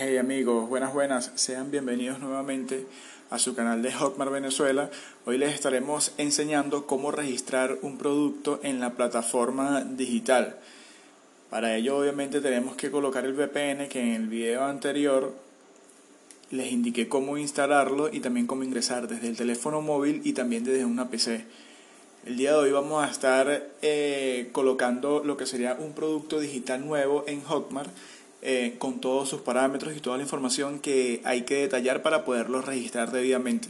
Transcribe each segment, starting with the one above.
Hey amigos, buenas buenas, sean bienvenidos nuevamente a su canal de Hotmart Venezuela. Hoy les estaremos enseñando cómo registrar un producto en la plataforma digital. Para ello obviamente tenemos que colocar el VPN que en el video anterior les indiqué cómo instalarlo y también cómo ingresar desde el teléfono móvil y también desde una PC. El día de hoy vamos a estar eh, colocando lo que sería un producto digital nuevo en Hotmart eh, con todos sus parámetros y toda la información que hay que detallar para poderlo registrar debidamente.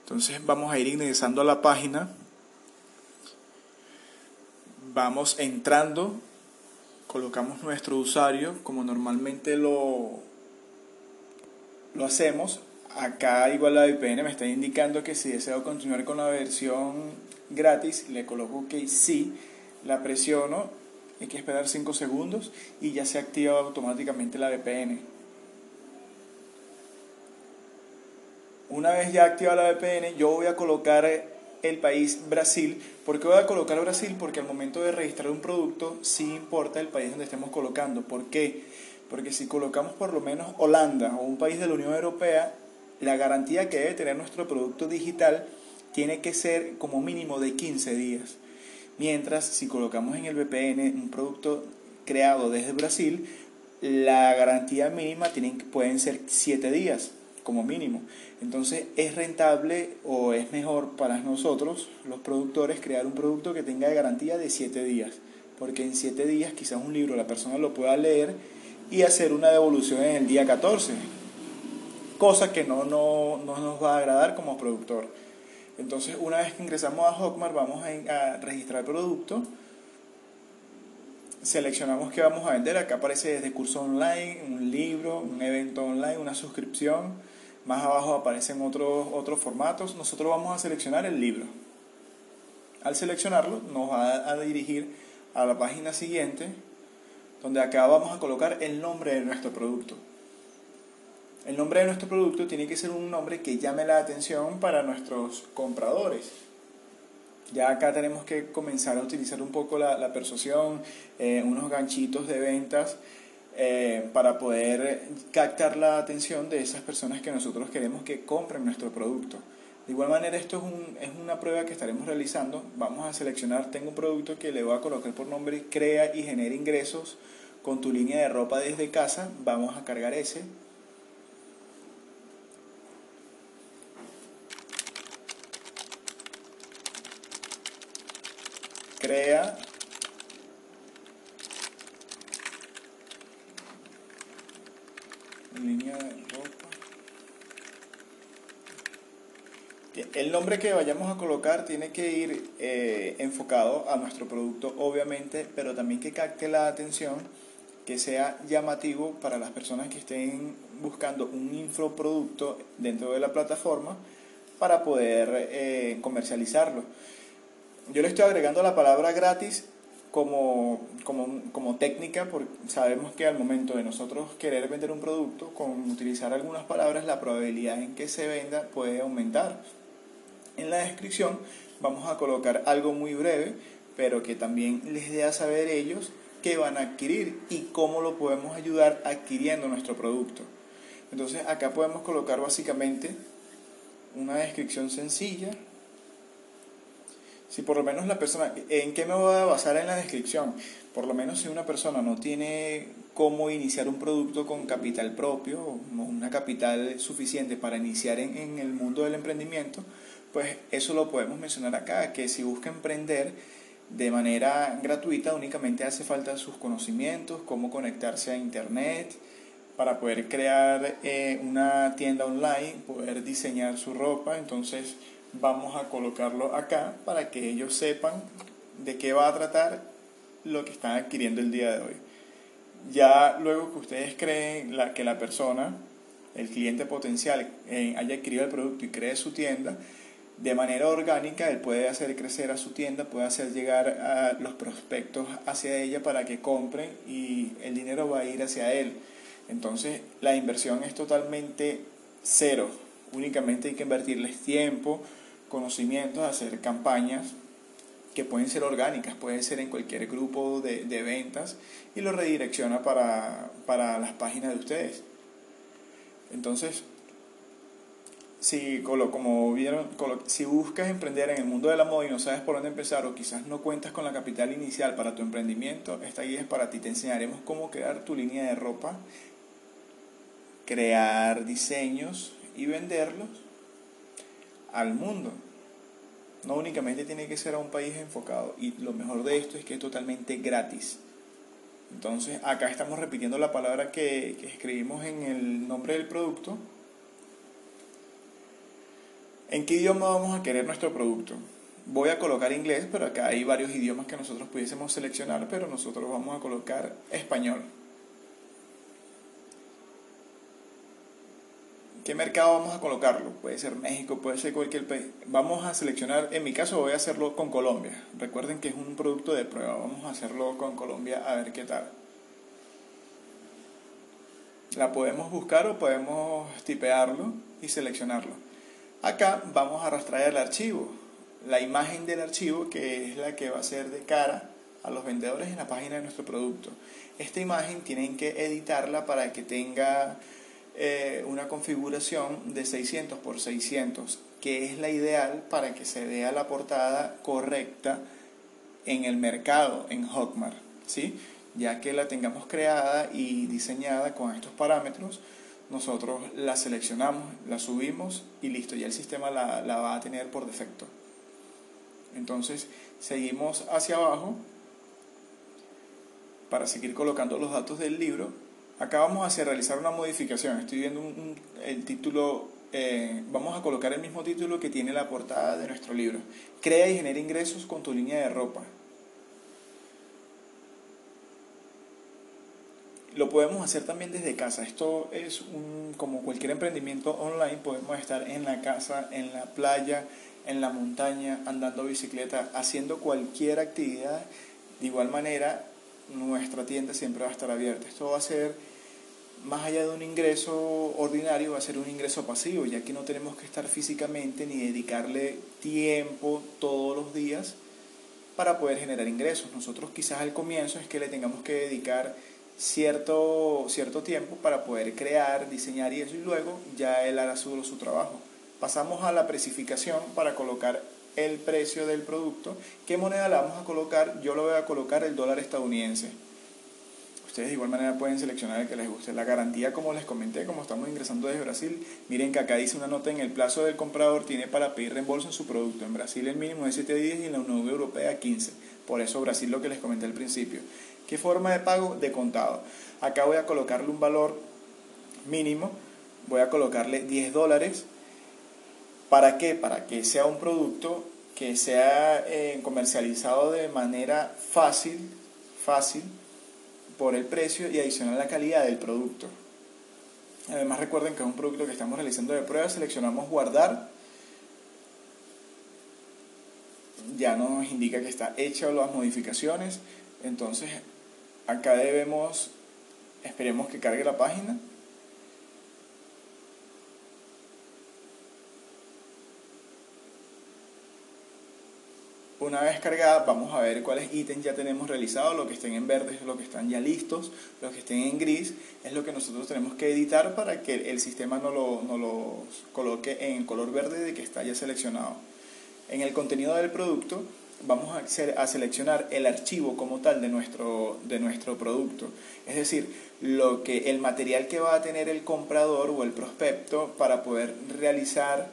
Entonces vamos a ir ingresando a la página, vamos entrando, colocamos nuestro usuario como normalmente lo, lo hacemos. Acá igual la VPN me está indicando que si deseo continuar con la versión gratis, le coloco que sí, la presiono hay que esperar 5 segundos y ya se activa automáticamente la VPN. Una vez ya activa la VPN, yo voy a colocar el país Brasil. ¿Por qué voy a colocar Brasil? Porque al momento de registrar un producto sí importa el país donde estemos colocando. ¿Por qué? Porque si colocamos por lo menos Holanda o un país de la Unión Europea, la garantía que debe tener nuestro producto digital tiene que ser como mínimo de 15 días. Mientras, si colocamos en el VPN un producto creado desde Brasil, la garantía mínima tienen, pueden ser 7 días como mínimo. Entonces es rentable o es mejor para nosotros, los productores, crear un producto que tenga garantía de 7 días. Porque en 7 días quizás un libro la persona lo pueda leer y hacer una devolución en el día 14. Cosa que no, no, no nos va a agradar como productor. Entonces, una vez que ingresamos a Hotmart, vamos a, registrar el producto. Seleccionamos qué vamos a vender. Acá aparece desde curso online, un libro, un evento online, una suscripción. Más abajo aparecen otros, otros formatos. Nosotros vamos a seleccionar el libro. Al seleccionarlo, nos va a dirigir a la página siguiente, donde acá vamos a colocar el nombre de nuestro producto. El nombre de nuestro producto tiene que ser un nombre que llame la atención para nuestros compradores. Ya acá tenemos que comenzar a utilizar un poco la, persuasión, eh, unos ganchitos de ventas eh, para poder captar la atención de esas personas que nosotros queremos que compren nuestro producto. De igual manera, esto es, un, es una prueba que estaremos realizando. Vamos a seleccionar, tengo un producto que le voy a colocar por nombre Crea y genera ingresos con tu línea de ropa desde casa. Vamos a cargar ese crea. El nombre que vayamos a colocar tiene que ir eh, enfocado a nuestro producto, obviamente, pero también que capte la atención, que sea llamativo para las personas que estén buscando un infoproducto dentro de la plataforma para poder eh, comercializarlo. Yo le estoy agregando la palabra gratis como, como, técnica, porque sabemos que al momento de nosotros querer vender un producto, con utilizar algunas palabras, la probabilidad en que se venda puede aumentar. En la descripción vamos a colocar algo muy breve, pero que también les dé a saber ellos qué van a adquirir y cómo lo podemos ayudar adquiriendo nuestro producto. Entonces acá podemos colocar básicamente una descripción sencilla, si por lo menos la persona, ¿en qué me voy a basar en la descripción? Por lo menos si una persona no tiene cómo iniciar un producto con capital propio, una capital suficiente para iniciar en, en el mundo del emprendimiento, pues eso lo podemos mencionar acá, que si busca emprender de manera gratuita únicamente hace falta sus conocimientos, cómo conectarse a internet, para poder crear eh, una tienda online, poder diseñar su ropa, entonces vamos a colocarlo acá para que ellos sepan de qué va a tratar lo que están adquiriendo el día de hoy. Ya luego que ustedes creen la, que la persona, el cliente potencial, eh, haya adquirido el producto y cree su tienda, de manera orgánica él puede hacer crecer a su tienda, puede hacer llegar a los prospectos hacia ella para que compren y el dinero va a ir hacia él. Entonces la inversión es totalmente cero, únicamente hay que invertirles tiempo, conocimientos, hacer campañas que pueden ser orgánicas, pueden ser en cualquier grupo de, ventas y lo redirecciona para, para las páginas de ustedes. Entonces, si, como vieron, si buscas emprender en el mundo de la moda y no sabes por dónde empezar o quizás no cuentas con la capital inicial para tu emprendimiento, esta guía es para ti. Te enseñaremos cómo crear tu línea de ropa, crear diseños y venderlos al mundo. No únicamente tiene que ser a un país enfocado. Y lo mejor de esto es que es totalmente gratis. Entonces acá estamos repitiendo la palabra que, escribimos en el nombre del producto ¿En qué idioma vamos a querer nuestro producto? Voy a colocar inglés, pero acá hay varios idiomas que nosotros pudiésemos seleccionar, pero nosotros vamos a colocar español. ¿Qué mercado vamos a colocarlo? Puede ser México, puede ser cualquier país. Vamos a seleccionar, en mi caso voy a hacerlo con Colombia. Recuerden que es un producto de prueba, vamos a hacerlo con Colombia a ver qué tal. La podemos buscar o podemos tipearlo y seleccionarlo. Acá vamos a arrastrar el archivo, la imagen del archivo que es la que va a ser de cara a los vendedores en la página de nuestro producto. Esta imagen tienen que editarla para que tenga eh, una configuración de 600 por 600, que es la ideal para que se vea la portada correcta en el mercado, en Hotmart, ¿sí? ya que la tengamos creada y diseñada con estos parámetros nosotros la seleccionamos, la subimos y listo, ya el sistema la, la va a tener por defecto. Entonces seguimos hacia abajo para seguir colocando los datos del libro. Acá vamos a realizar una modificación. Estoy viendo un, el título, eh, vamos a colocar el mismo título que tiene la portada de nuestro libro. Crea y genera ingresos con tu línea de ropa. lo podemos hacer también desde casa. Esto es un, como cualquier emprendimiento online, podemos estar en la casa, en la playa, en la montaña, andando bicicleta, haciendo cualquier actividad. De igual manera, nuestra tienda siempre va a estar abierta. Esto va a ser, más allá de un ingreso ordinario, va a ser un ingreso pasivo, ya que no tenemos que estar físicamente ni dedicarle tiempo todos los días para poder generar ingresos. Nosotros quizás al comienzo es que le tengamos que dedicar cierto, cierto tiempo para poder crear, diseñar y eso, y luego ya él hará su, su trabajo. Pasamos a la precificación para colocar el precio del producto. ¿Qué moneda la vamos a colocar? Yo lo voy a colocar el dólar estadounidense. Ustedes de igual manera pueden seleccionar el que les guste. La garantía, como les comenté, como estamos ingresando desde Brasil, miren que acá dice una nota en el plazo del comprador tiene para pedir reembolso en su producto. En Brasil el mínimo es 7 días y en la Unión Europea 15. Por eso Brasil lo que les comenté al principio. ¿Qué forma de pago? De contado. Acá voy a colocarle un valor mínimo, voy a colocarle 10 dólares. ¿Para qué? Para que sea un producto que sea eh, comercializado de manera fácil, fácil, por el precio y adicional la calidad del producto. Además recuerden que es un producto que estamos realizando de prueba, seleccionamos guardar, ya nos indica que está hecha las modificaciones, entonces acá debemos, esperemos que cargue la página. Una vez cargada, vamos a ver cuáles ítems ya tenemos realizados, lo que estén en verde es lo que están ya listos, los que estén en gris es lo que nosotros tenemos que editar para que el sistema no lo, no los coloque en color verde de que está ya seleccionado. En el contenido del producto vamos a, a seleccionar el archivo como tal de nuestro, de nuestro producto. Es decir, lo que, el material que va a tener el comprador o el prospecto para poder realizar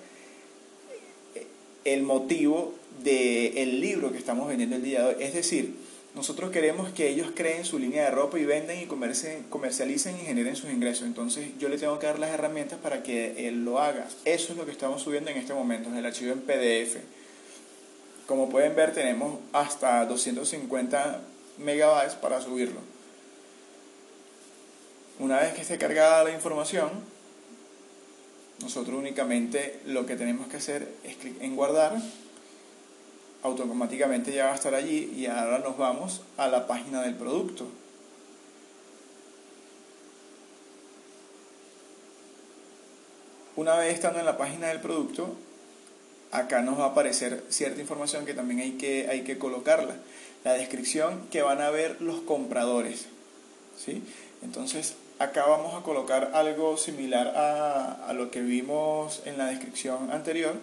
el motivo del libro que estamos vendiendo el día de hoy. Es decir, nosotros queremos que ellos creen su línea de ropa y venden y comercialicen y generen sus ingresos. Entonces yo le tengo que dar las herramientas para que él lo haga. Eso es lo que estamos subiendo en este momento, el archivo en PDF. Como pueden ver tenemos hasta 250 megabytes para subirlo. Una vez que esté cargada la información, nosotros únicamente lo que tenemos que hacer es clic en guardar, automáticamente ya va a estar allí y ahora nos vamos a la página del producto. Una vez estando en la página del producto, acá nos va a aparecer cierta información que también hay que, hay que colocarla. La descripción que van a ver los compradores. ¿sí? Entonces, acá vamos a colocar algo similar a, a lo que vimos en la descripción anterior.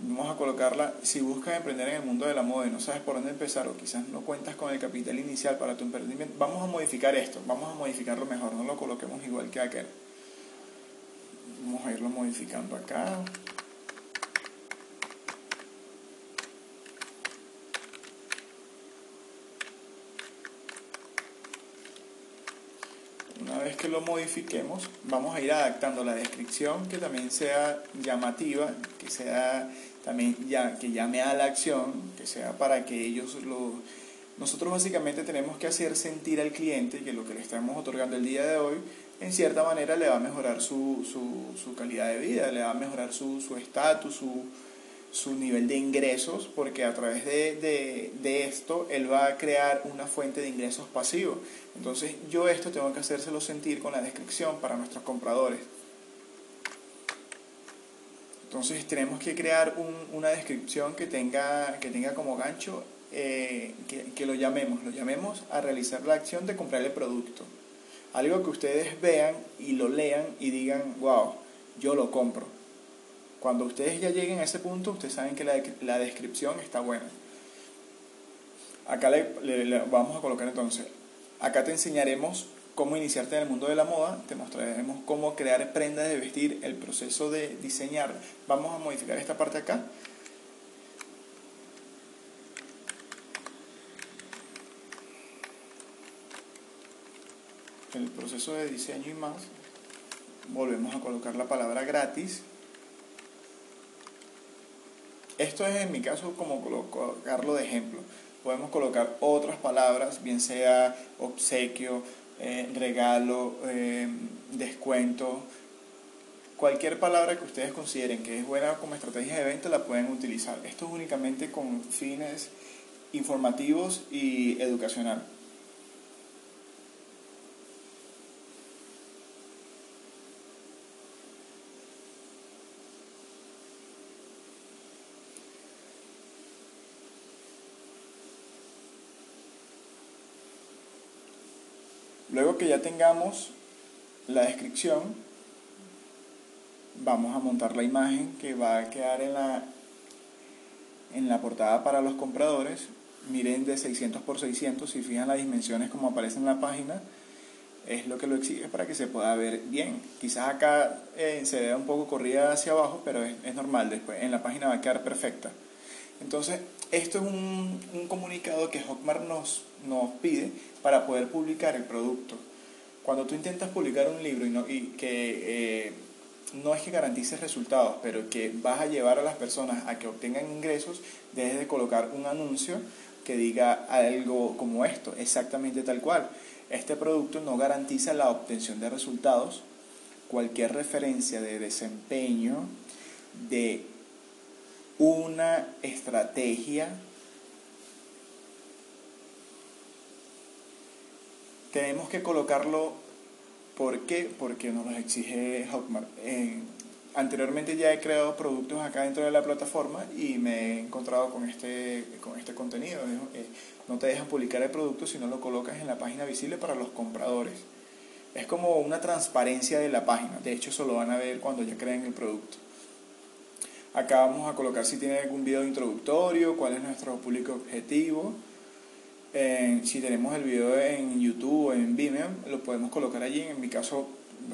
Vamos a colocarla, si buscas emprender en el mundo de la moda y no sabes por dónde empezar o quizás no cuentas con el capital inicial para tu emprendimiento, vamos a modificar esto, vamos a modificarlo mejor, no lo coloquemos igual que aquel. Vamos a irlo modificando acá. Una vez que lo modifiquemos, vamos a ir adaptando la descripción que también sea llamativa, que sea también ya que llame a la acción, que sea para que ellos lo nosotros básicamente tenemos que hacer sentir al cliente que lo que le estamos otorgando el día de hoy en cierta manera le va a mejorar su, su, su calidad de vida, le va a mejorar su estatus, su, su, nivel de ingresos, porque a través de, de, de, esto él va a crear una fuente de ingresos pasivos. Entonces yo esto tengo que hacérselo sentir con la descripción para nuestros compradores. Entonces tenemos que crear un, una descripción que tenga, que tenga como gancho, eh, que, que lo llamemos, lo llamemos a realizar la acción de comprar el producto algo que ustedes vean y lo lean y digan, wow, yo lo compro. Cuando ustedes ya lleguen a ese punto, ustedes saben que la, la descripción está buena. Acá le, le, le, vamos a colocar entonces, acá te enseñaremos cómo iniciarte en el mundo de la moda, te mostraremos cómo crear prendas de vestir, el proceso de diseñar. Vamos a modificar esta parte acá el proceso de diseño y más, volvemos a colocar la palabra gratis. Esto es en mi caso como colocarlo de ejemplo. Podemos colocar otras palabras, bien sea obsequio, eh, regalo, eh, descuento, cualquier palabra que ustedes consideren que es buena como estrategia de venta la pueden utilizar. Esto es únicamente con fines informativos y educacional. Luego que ya tengamos la descripción, vamos a montar la imagen que va a quedar en la, en la portada para los compradores. Miren de 600 por 600, si fijan las dimensiones como aparece en la página, es lo que lo exige para que se pueda ver bien. Quizás acá eh, se vea un poco corrida hacia abajo, pero es, es, normal, después en la página va a quedar perfecta. Entonces, esto es un, un comunicado que Hotmart nos, nos pide para poder publicar el producto. Cuando tú intentas publicar un libro y, no, y que eh, no es que garantices resultados, pero que vas a llevar a las personas a que obtengan ingresos, debes de colocar un anuncio que diga algo como esto, exactamente tal cual. Este producto no garantiza la obtención de resultados. Cualquier referencia de desempeño de una estrategia tenemos que colocarlo, ¿por qué? Porque nos lo exige Hotmart. Eh, anteriormente ya he creado productos acá dentro de la plataforma y me he encontrado con este, con este contenido. Eh, no te dejan publicar el producto si no lo colocas en la página visible para los compradores. Es como una transparencia de la página. De hecho, eso lo van a ver cuando ya creen el producto. Acá vamos a colocar si tiene algún video introductorio, cuál es nuestro público objetivo si tenemos el video en YouTube o en Vimeo, lo podemos colocar allí. En mi caso,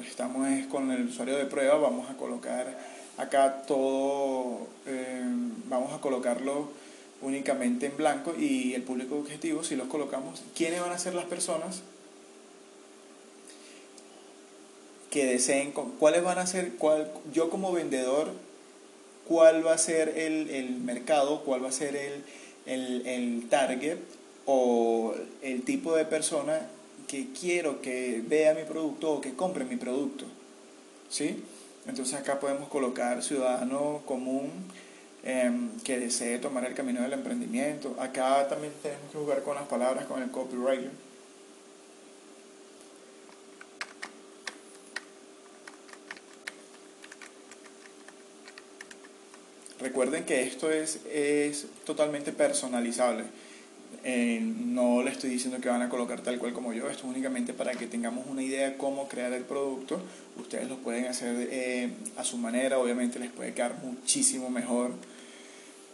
estamos con el usuario de prueba, vamos a colocar acá todo, eh, vamos a colocarlo únicamente en blanco y el público objetivo, si los colocamos, ¿quiénes van a ser las personas que deseen, cuáles van a ser, cuál, yo como vendedor, cuál va a ser el, el mercado, cuál va a ser el, el, el target o el tipo de persona que quiero que vea mi producto o que compre mi producto. ¿Sí? Entonces acá podemos colocar ciudadano común eh, que desee tomar el camino del emprendimiento. Acá también tenemos que jugar con las palabras, con el copyright. Recuerden que esto es, es totalmente personalizable Eh, no le estoy diciendo que van a colocar tal cual como yo, esto es únicamente para que tengamos una idea de cómo crear el producto. Ustedes lo pueden hacer eh, a su manera, obviamente les puede quedar muchísimo mejor.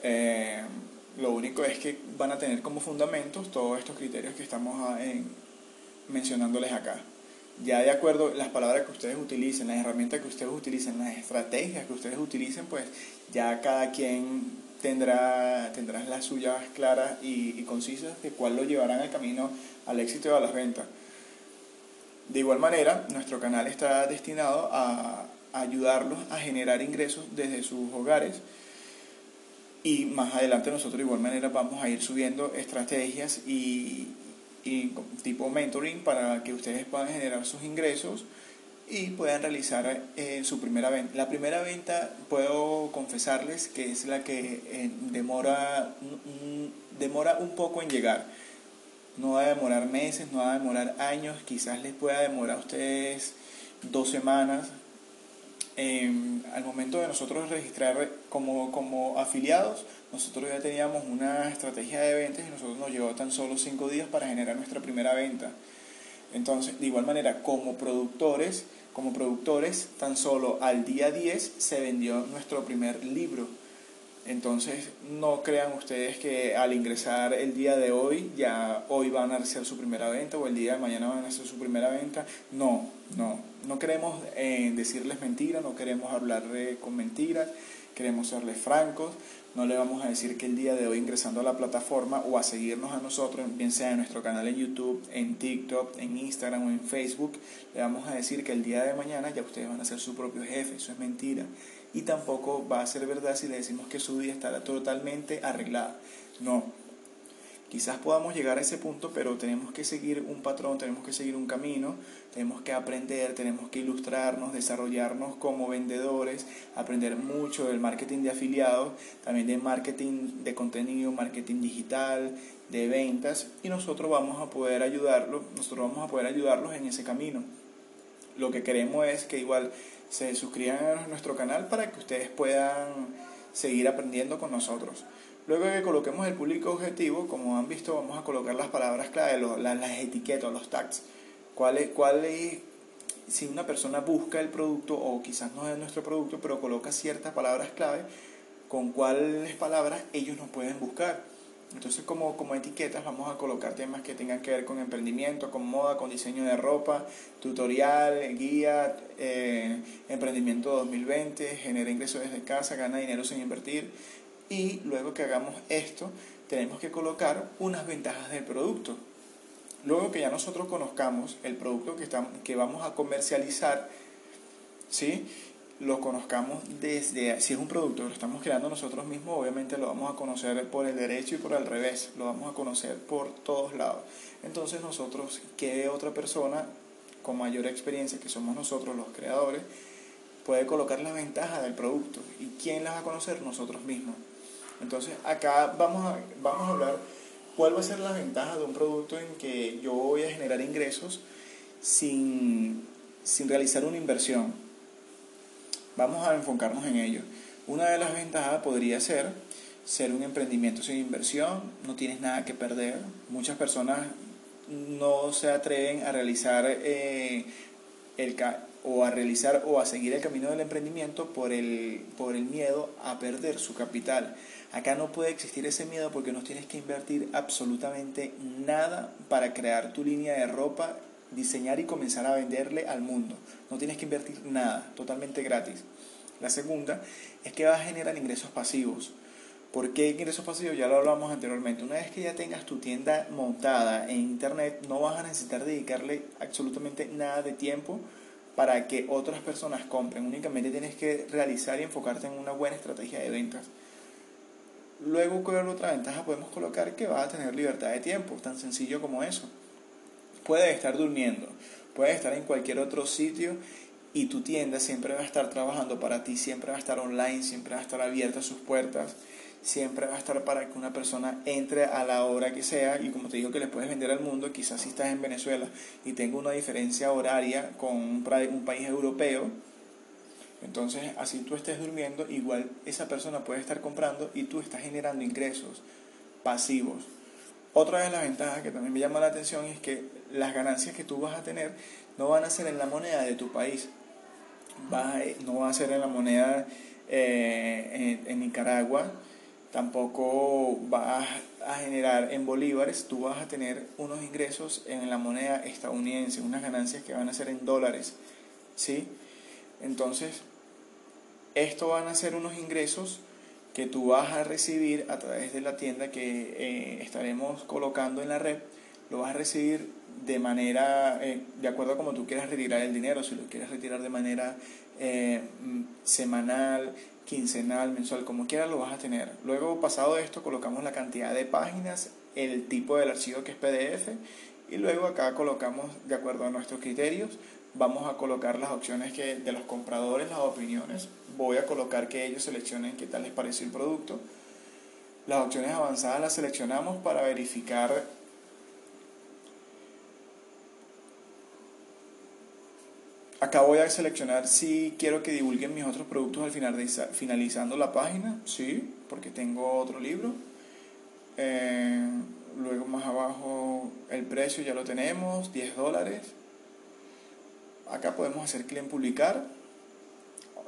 Eh, lo único es que van a tener como fundamentos todos estos criterios que estamos ah, mencionándoles acá. Ya de acuerdo las palabras que ustedes utilicen, las herramientas que ustedes utilicen, las estrategias que ustedes utilicen, pues ya cada quien tendrá, tendrás las suyas claras y, concisas de cuál lo llevarán al camino al éxito de las ventas. De igual manera, nuestro canal está destinado a, ayudarlos a generar ingresos desde sus hogares y más adelante nosotros de igual manera vamos a ir subiendo estrategias y, y tipo mentoring para que ustedes puedan generar sus ingresos y puedan realizar eh, su primera venta. La primera venta puedo confesarles que es la que eh, demora, demora un poco en llegar. No va a demorar meses, no va a demorar años, quizás les pueda demorar a ustedes dos semanas. Em, al momento de nosotros registrar como, como afiliados, nosotros ya teníamos una estrategia de ventas y nosotros nos llevó tan solo cinco días para generar nuestra primera venta. Entonces, de igual manera, como productores, como productores, tan solo al día 10 se vendió nuestro primer libro. Entonces, no crean ustedes que al ingresar el día de hoy, ya hoy van a hacer su primera venta o el día de mañana van a hacer su primera venta. No, no, no queremos eh, decirles mentiras, no queremos hablar con mentiras, queremos serles francos. No le vamos a decir que el día de hoy ingresando a la plataforma o a seguirnos a nosotros, bien sea en nuestro canal en YouTube, en TikTok, en Instagram o en Facebook, le vamos a decir que el día de mañana ya ustedes van a ser su propio jefe. Eso es mentira. Y tampoco va a ser verdad si le decimos que su día estará totalmente arreglada. No, Quizás podamos llegar a ese punto, pero tenemos que seguir un patrón, tenemos que seguir un camino, tenemos que aprender, tenemos que ilustrarnos, desarrollarnos como vendedores, aprender mucho del marketing de afiliados, también de marketing de contenido, marketing digital, de ventas, y nosotros vamos a poder ayudarlos, nosotros vamos a poder ayudarlos en ese camino. Lo que queremos es que igual se suscriban a nuestro canal para que ustedes puedan seguir aprendiendo con nosotros. Luego que coloquemos el público objetivo, como han visto, vamos a colocar las palabras clave, las, etiquetas, los tags. ¿Cuál es, cuál es, si una persona busca el producto, o quizás no es nuestro producto, pero coloca ciertas palabras clave, con cuáles palabras ellos nos pueden buscar? Entonces, como, como etiquetas, vamos a colocar temas que tengan que ver con emprendimiento, con moda, con diseño de ropa, tutorial, guía, eh, emprendimiento 2020, genera ingresos desde casa, gana dinero sin invertir y luego que hagamos esto, tenemos que colocar unas ventajas del producto. Luego que ya nosotros conozcamos el producto que, estamos, que vamos a comercializar, ¿sí? lo conozcamos desde, si es un producto que lo estamos creando nosotros mismos, obviamente lo vamos a conocer por el derecho y por el revés, lo vamos a conocer por todos lados. Entonces nosotros, ¿qué otra persona con mayor experiencia que somos nosotros los creadores, puede colocar las ventajas del producto? ¿Y quién las va a conocer? Nosotros mismos. Entonces acá vamos a, vamos a hablar cuál va a ser la ventaja de un producto en que yo voy a generar ingresos sin, sin realizar una inversión. Vamos a enfocarnos en ello. Una de las ventajas podría ser ser un emprendimiento sin inversión, no tienes nada que perder. Muchas personas no se atreven a realizar eh, o a realizar o a seguir el camino del emprendimiento por el, por el miedo a perder su capital. Acá no puede existir ese miedo porque no tienes que invertir absolutamente nada para crear tu línea de ropa, diseñar y comenzar a venderle al mundo. No tienes que invertir nada, totalmente gratis. La segunda es que vas a generar ingresos pasivos. ¿Por qué ingresos pasivos? Ya lo hablamos anteriormente. Una vez que ya tengas tu tienda montada en internet, no vas a necesitar dedicarle absolutamente nada de tiempo para que otras personas compren. Únicamente tienes que realizar y enfocarte en una buena estrategia de ventas. Luego, ¿cuál otra ventaja podemos colocar? Que vas a tener libertad de tiempo, tan sencillo como eso. Puedes estar durmiendo, puedes estar en cualquier otro sitio y tu tienda siempre va a estar trabajando para ti, siempre va a estar online, siempre va a estar abierta sus puertas siempre va a estar para que una persona entre a la hora que sea y como te digo que le puedes vender al mundo, quizás si estás en Venezuela y tengo una diferencia horaria con un, un país europeo, entonces así tú estés durmiendo, igual esa persona puede estar comprando y tú estás generando ingresos pasivos. Otra de las ventajas que también me llama la atención es que las ganancias que tú vas a tener no van a ser en la moneda de tu país, va, no va a ser en la moneda eh, en, Nicaragua, tampoco va a generar en bolívares, tú vas a tener unos ingresos en la moneda estadounidense, unas ganancias que van a ser en dólares, ¿sí? Entonces, esto van a ser unos ingresos que tú vas a recibir a través de la tienda que eh, estaremos colocando en la red, lo vas a recibir de manera, eh, de acuerdo a como tú quieras retirar el dinero, si lo quieres retirar de manera eh, semanal, quincenal, mensual, como quieras lo vas a tener. Luego, pasado esto, colocamos la cantidad de páginas, el tipo del archivo que es PDF y luego acá colocamos, de acuerdo a nuestros criterios, vamos a colocar las opciones que, de los compradores, las opiniones. Voy a colocar que ellos seleccionen qué tal les parece el producto. Las opciones avanzadas las seleccionamos para verificar Acá voy a seleccionar si quiero que divulguen mis otros productos al final de, finalizando la página. Sí, porque tengo otro libro. Eh, luego más abajo el precio ya lo tenemos, 10 dólares. Acá podemos hacer clic en publicar.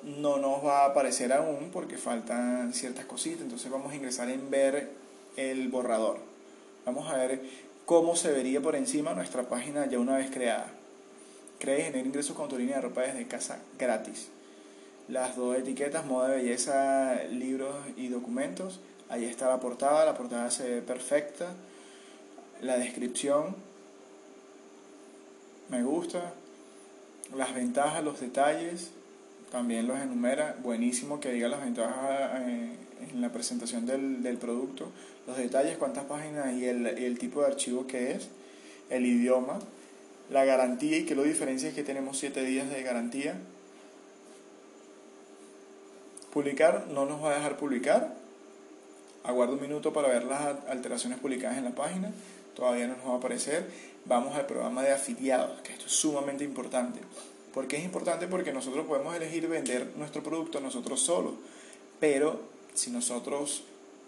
No nos va a aparecer aún porque faltan ciertas cositas. Entonces vamos a ingresar en ver el borrador. Vamos a ver cómo se vería por encima nuestra página ya una vez creada. Cree en el ingresos con tu línea de ropa desde casa gratis. Las dos etiquetas, moda de belleza, libros y documentos. Ahí está la portada, la portada se ve perfecta. La descripción, me gusta las ventajas, los detalles, también los enumera. Buenísimo que diga las ventajas eh, en la presentación del, del, producto. Los detalles, cuántas páginas y el, el, tipo de archivo que es, el idioma, la garantía y que lo diferencia es que tenemos 7 días de garantía. Publicar, no nos va a dejar publicar. Aguardo un minuto para ver las alteraciones publicadas en la página. Todavía no nos va a aparecer vamos al programa de afiliados, que esto es sumamente importante. ¿Por qué es importante? Porque nosotros podemos elegir vender nuestro producto nosotros solos, pero si nosotros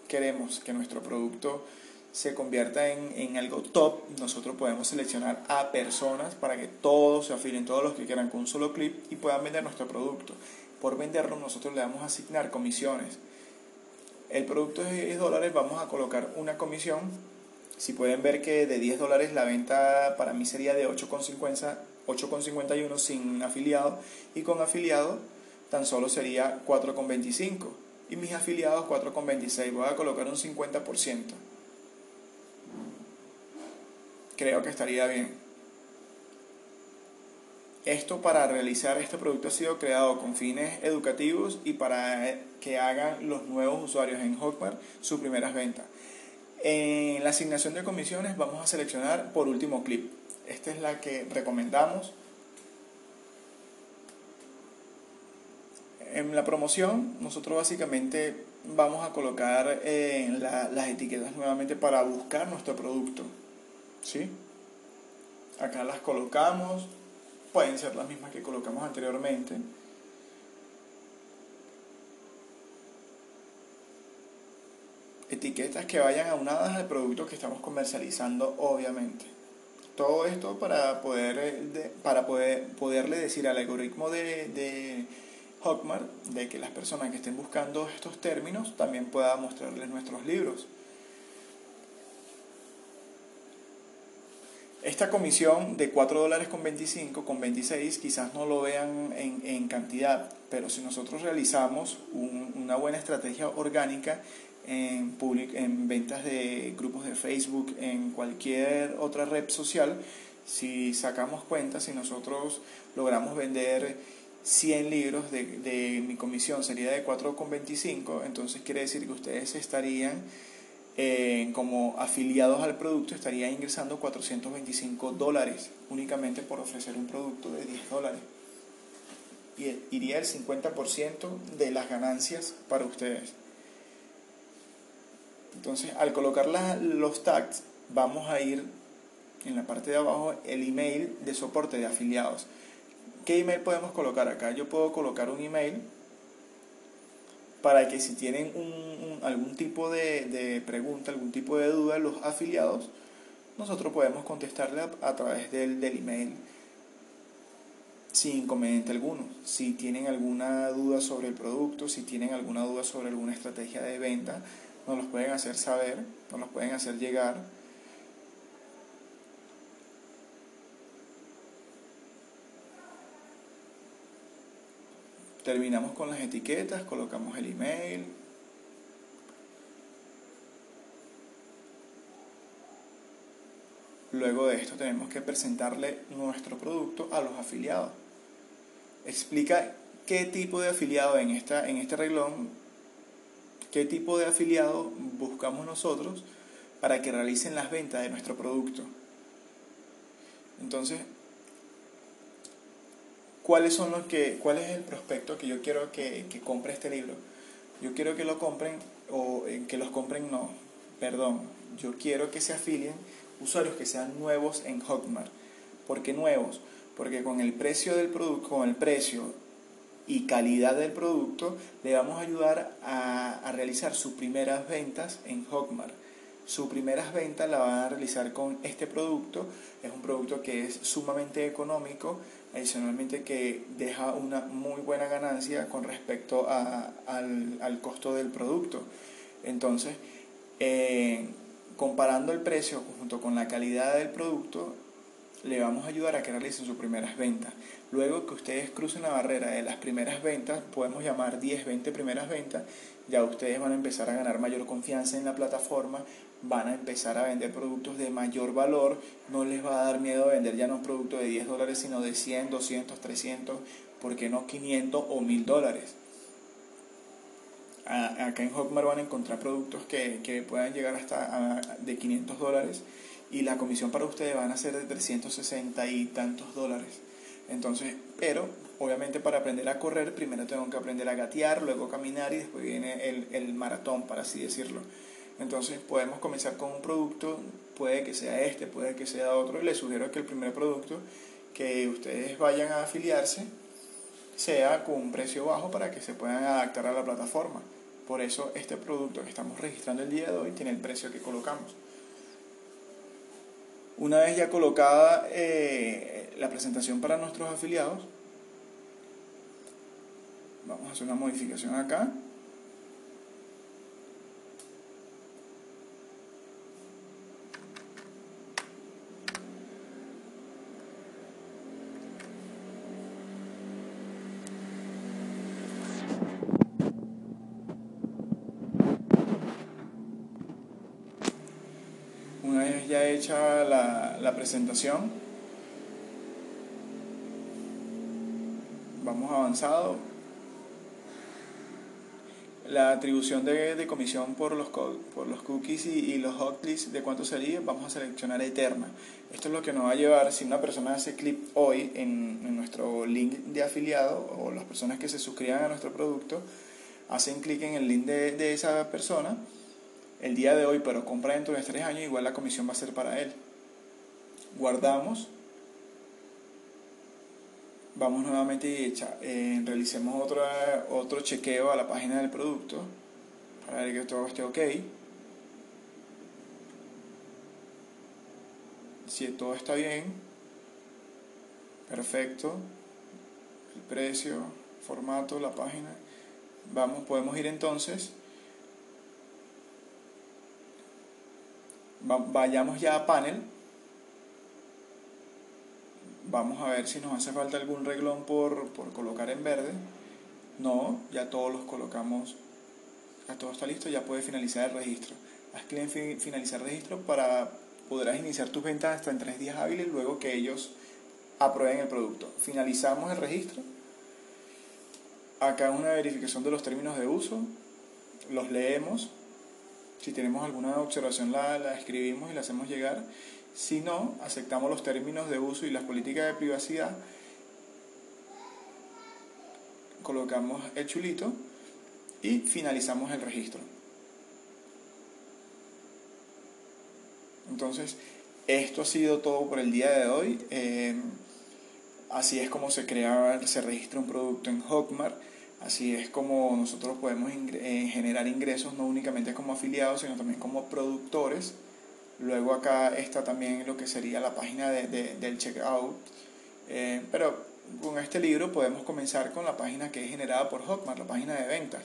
queremos que nuestro producto se convierta en, en, algo top, nosotros podemos seleccionar a personas para que todos se afilen, todos los que quieran con un solo clip y puedan vender nuestro producto. Por venderlo nosotros le vamos a asignar comisiones. El producto es 10 dólares, vamos a colocar una comisión si pueden ver que de 10 dólares la venta para mí sería de 8,51 sin afiliado y con afiliado tan solo sería 4,25 y mis afiliados 4,26. Voy a colocar un 50%. Creo que estaría bien. Esto para realizar este producto ha sido creado con fines educativos y para que hagan los nuevos usuarios en Hotmart sus primeras ventas. En la asignación de comisiones vamos a seleccionar por último clip. Esta es la que recomendamos. En la promoción nosotros básicamente vamos a colocar en las etiquetas nuevamente para buscar nuestro producto. ¿Sí? Acá las colocamos. Pueden ser las mismas que colocamos anteriormente. Etiquetas que vayan aunadas al producto que estamos comercializando, obviamente. Todo esto para poder eh, para poder poderle decir al algoritmo de, de Hotmart de que las personas que estén buscando estos términos también pueda mostrarles nuestros libros. Esta comisión de 4 dólares con 25, con 26, quizás no lo vean en, en cantidad, pero si nosotros realizamos una buena estrategia orgánica, en, en ventas de grupos de Facebook, en cualquier otra red social, si sacamos cuenta, si nosotros logramos vender 100 libros de, de mi comisión sería de 4,25, entonces quiere decir que ustedes estarían eh, como afiliados al producto, estarían ingresando 425 dólares únicamente por ofrecer un producto de 10 dólares. Y iría el 50% de las ganancias para ustedes. Entonces, al colocar los tags, vamos a ir en la parte de abajo el email de soporte de afiliados. ¿Qué email podemos colocar acá? Yo puedo colocar un email para que si tienen un, algún tipo de, de, pregunta, algún tipo de duda, los afiliados, nosotros podemos contestarle a, través del, del email sin inconveniente alguno. Si tienen alguna duda sobre el producto, si tienen alguna duda sobre alguna estrategia de venta, nos los pueden hacer saber, nos los pueden hacer llegar. Terminamos con las etiquetas, colocamos el email. Luego de esto tenemos que presentarle nuestro producto a los afiliados. Explica qué tipo de afiliado en, esta, en este reglón, qué tipo de afiliado buscamos nosotros para que realicen las ventas de nuestro producto. Entonces, ¿cuáles son los que, cuál es el prospecto que yo quiero que, que compre este libro? Yo quiero que lo compren, o eh, que los compren no, perdón, yo quiero que se afilien usuarios que sean nuevos en Hotmart. ¿Por qué nuevos? Porque con el precio del producto, con el precio y calidad del producto, le vamos a ayudar a, a realizar sus primeras ventas en Hotmart. Sus primeras ventas la van a realizar con este producto. Es un producto que es sumamente económico, adicionalmente que deja una muy buena ganancia con respecto a, al, al, costo del producto. Entonces, eh, comparando el precio junto con la calidad del producto, le vamos a ayudar a que realicen sus primeras ventas. Luego que ustedes crucen la barrera de las primeras ventas, podemos llamar 10, 20 primeras ventas, ya ustedes van a empezar a ganar mayor confianza en la plataforma, van a empezar a vender productos de mayor valor, no les va a dar miedo vender ya no un producto de 10 dólares, sino de 100, 200, 300, ¿por qué no 500 o 1000 dólares? Acá en Hotmart van a encontrar productos que, que puedan llegar hasta de 500 dólares y la comisión para ustedes van a ser de 360 y tantos dólares. Entonces, pero obviamente para aprender a correr, primero tengo que aprender a gatear, luego caminar y después viene el, el maratón, para así decirlo. Entonces podemos comenzar con un producto, puede que sea este, puede que sea otro, les sugiero que el primer producto que ustedes vayan a afiliarse sea con un precio bajo para que se puedan adaptar a la plataforma. Por eso este producto que estamos registrando el día de hoy tiene el precio que colocamos. Una vez ya colocada eh, la presentación para nuestros afiliados, vamos a hacer una modificación acá. Una vez ya hecha la, la presentación, vamos avanzado. La atribución de, de comisión por los, por los cookies y, y, los hotkeys, ¿de cuánto sería? Vamos a seleccionar eterna. Esto es lo que nos va a llevar, si una persona hace clic hoy en, en nuestro link de afiliado o las personas que se suscriban a nuestro producto, hacen clic en el link de, de esa persona, el día de hoy, pero compra dentro de tres años, igual la comisión va a ser para él. Guardamos. Vamos nuevamente y echa, eh, realicemos otro, otro chequeo a la página del producto para ver que todo esté ok. Si todo está bien, perfecto. El precio, formato, la página. Vamos, podemos ir entonces vayamos ya a panel. Vamos a ver si nos hace falta algún reglón por, por colocar en verde. No, ya todos los colocamos. Ya todo está listo, ya puedes finalizar el registro. Haz clic en finalizar registro para podrás iniciar tus ventas hasta en tres días hábiles luego que ellos aprueben el producto. Finalizamos el registro. Acá una verificación de los términos de uso. Los leemos si tenemos alguna observación la, la escribimos y la hacemos llegar. Si no, aceptamos los términos de uso y las políticas de privacidad. Colocamos el chulito y finalizamos el registro. Entonces, esto ha sido todo por el día de hoy. Eh, así es como se crea, se registra un producto en Hotmart. Así es como nosotros podemos eh, generar ingresos no únicamente como afiliados, sino también como productores. Luego acá está también lo que sería la página de, del checkout. Eh, pero con este libro podemos comenzar con la página que es generada por Hotmart, la página de ventas.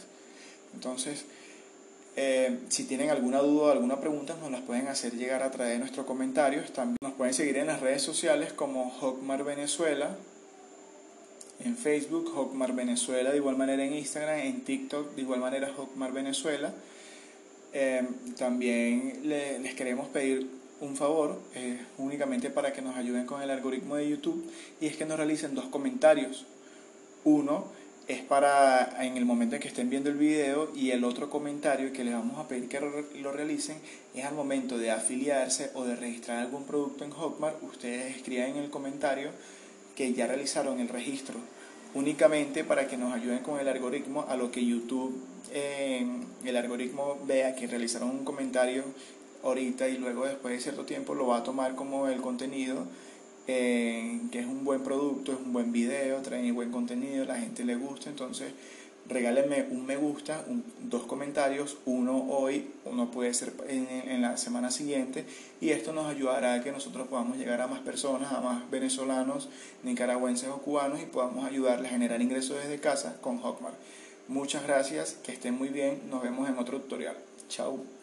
Entonces, eh, si tienen alguna duda o alguna pregunta, nos las pueden hacer llegar a través de nuestros comentarios. También nos pueden seguir en las redes sociales como Hotmart Venezuela, en Facebook, Hotmart Venezuela, de igual manera en Instagram, en TikTok, de igual manera Hotmart Venezuela. Eh, también les queremos pedir un favor, eh, únicamente para que nos ayuden con el algoritmo de YouTube, y es que nos realicen dos comentarios. Uno es para en el momento en que estén viendo el video y el otro comentario que les vamos a pedir que lo realicen es al momento de afiliarse o de registrar algún producto en Hotmart, ustedes escriban en el comentario que ya realizaron el registro, únicamente para que nos ayuden con el algoritmo a lo que YouTube, eh, el algoritmo vea que realizaron un comentario ahorita y luego después de cierto tiempo lo va a tomar como el contenido, eh, que es un buen producto, es un buen video, trae buen contenido, la gente le gusta, entonces regálenme un me gusta, dos comentarios, uno hoy, uno puede ser en, en, la semana siguiente, y esto nos ayudará a que nosotros podamos llegar a más personas, a más venezolanos, nicaragüenses o cubanos, y podamos ayudarles a generar ingresos desde casa con Hotmart. Muchas gracias, que estén muy bien, nos vemos en otro tutorial. Chao.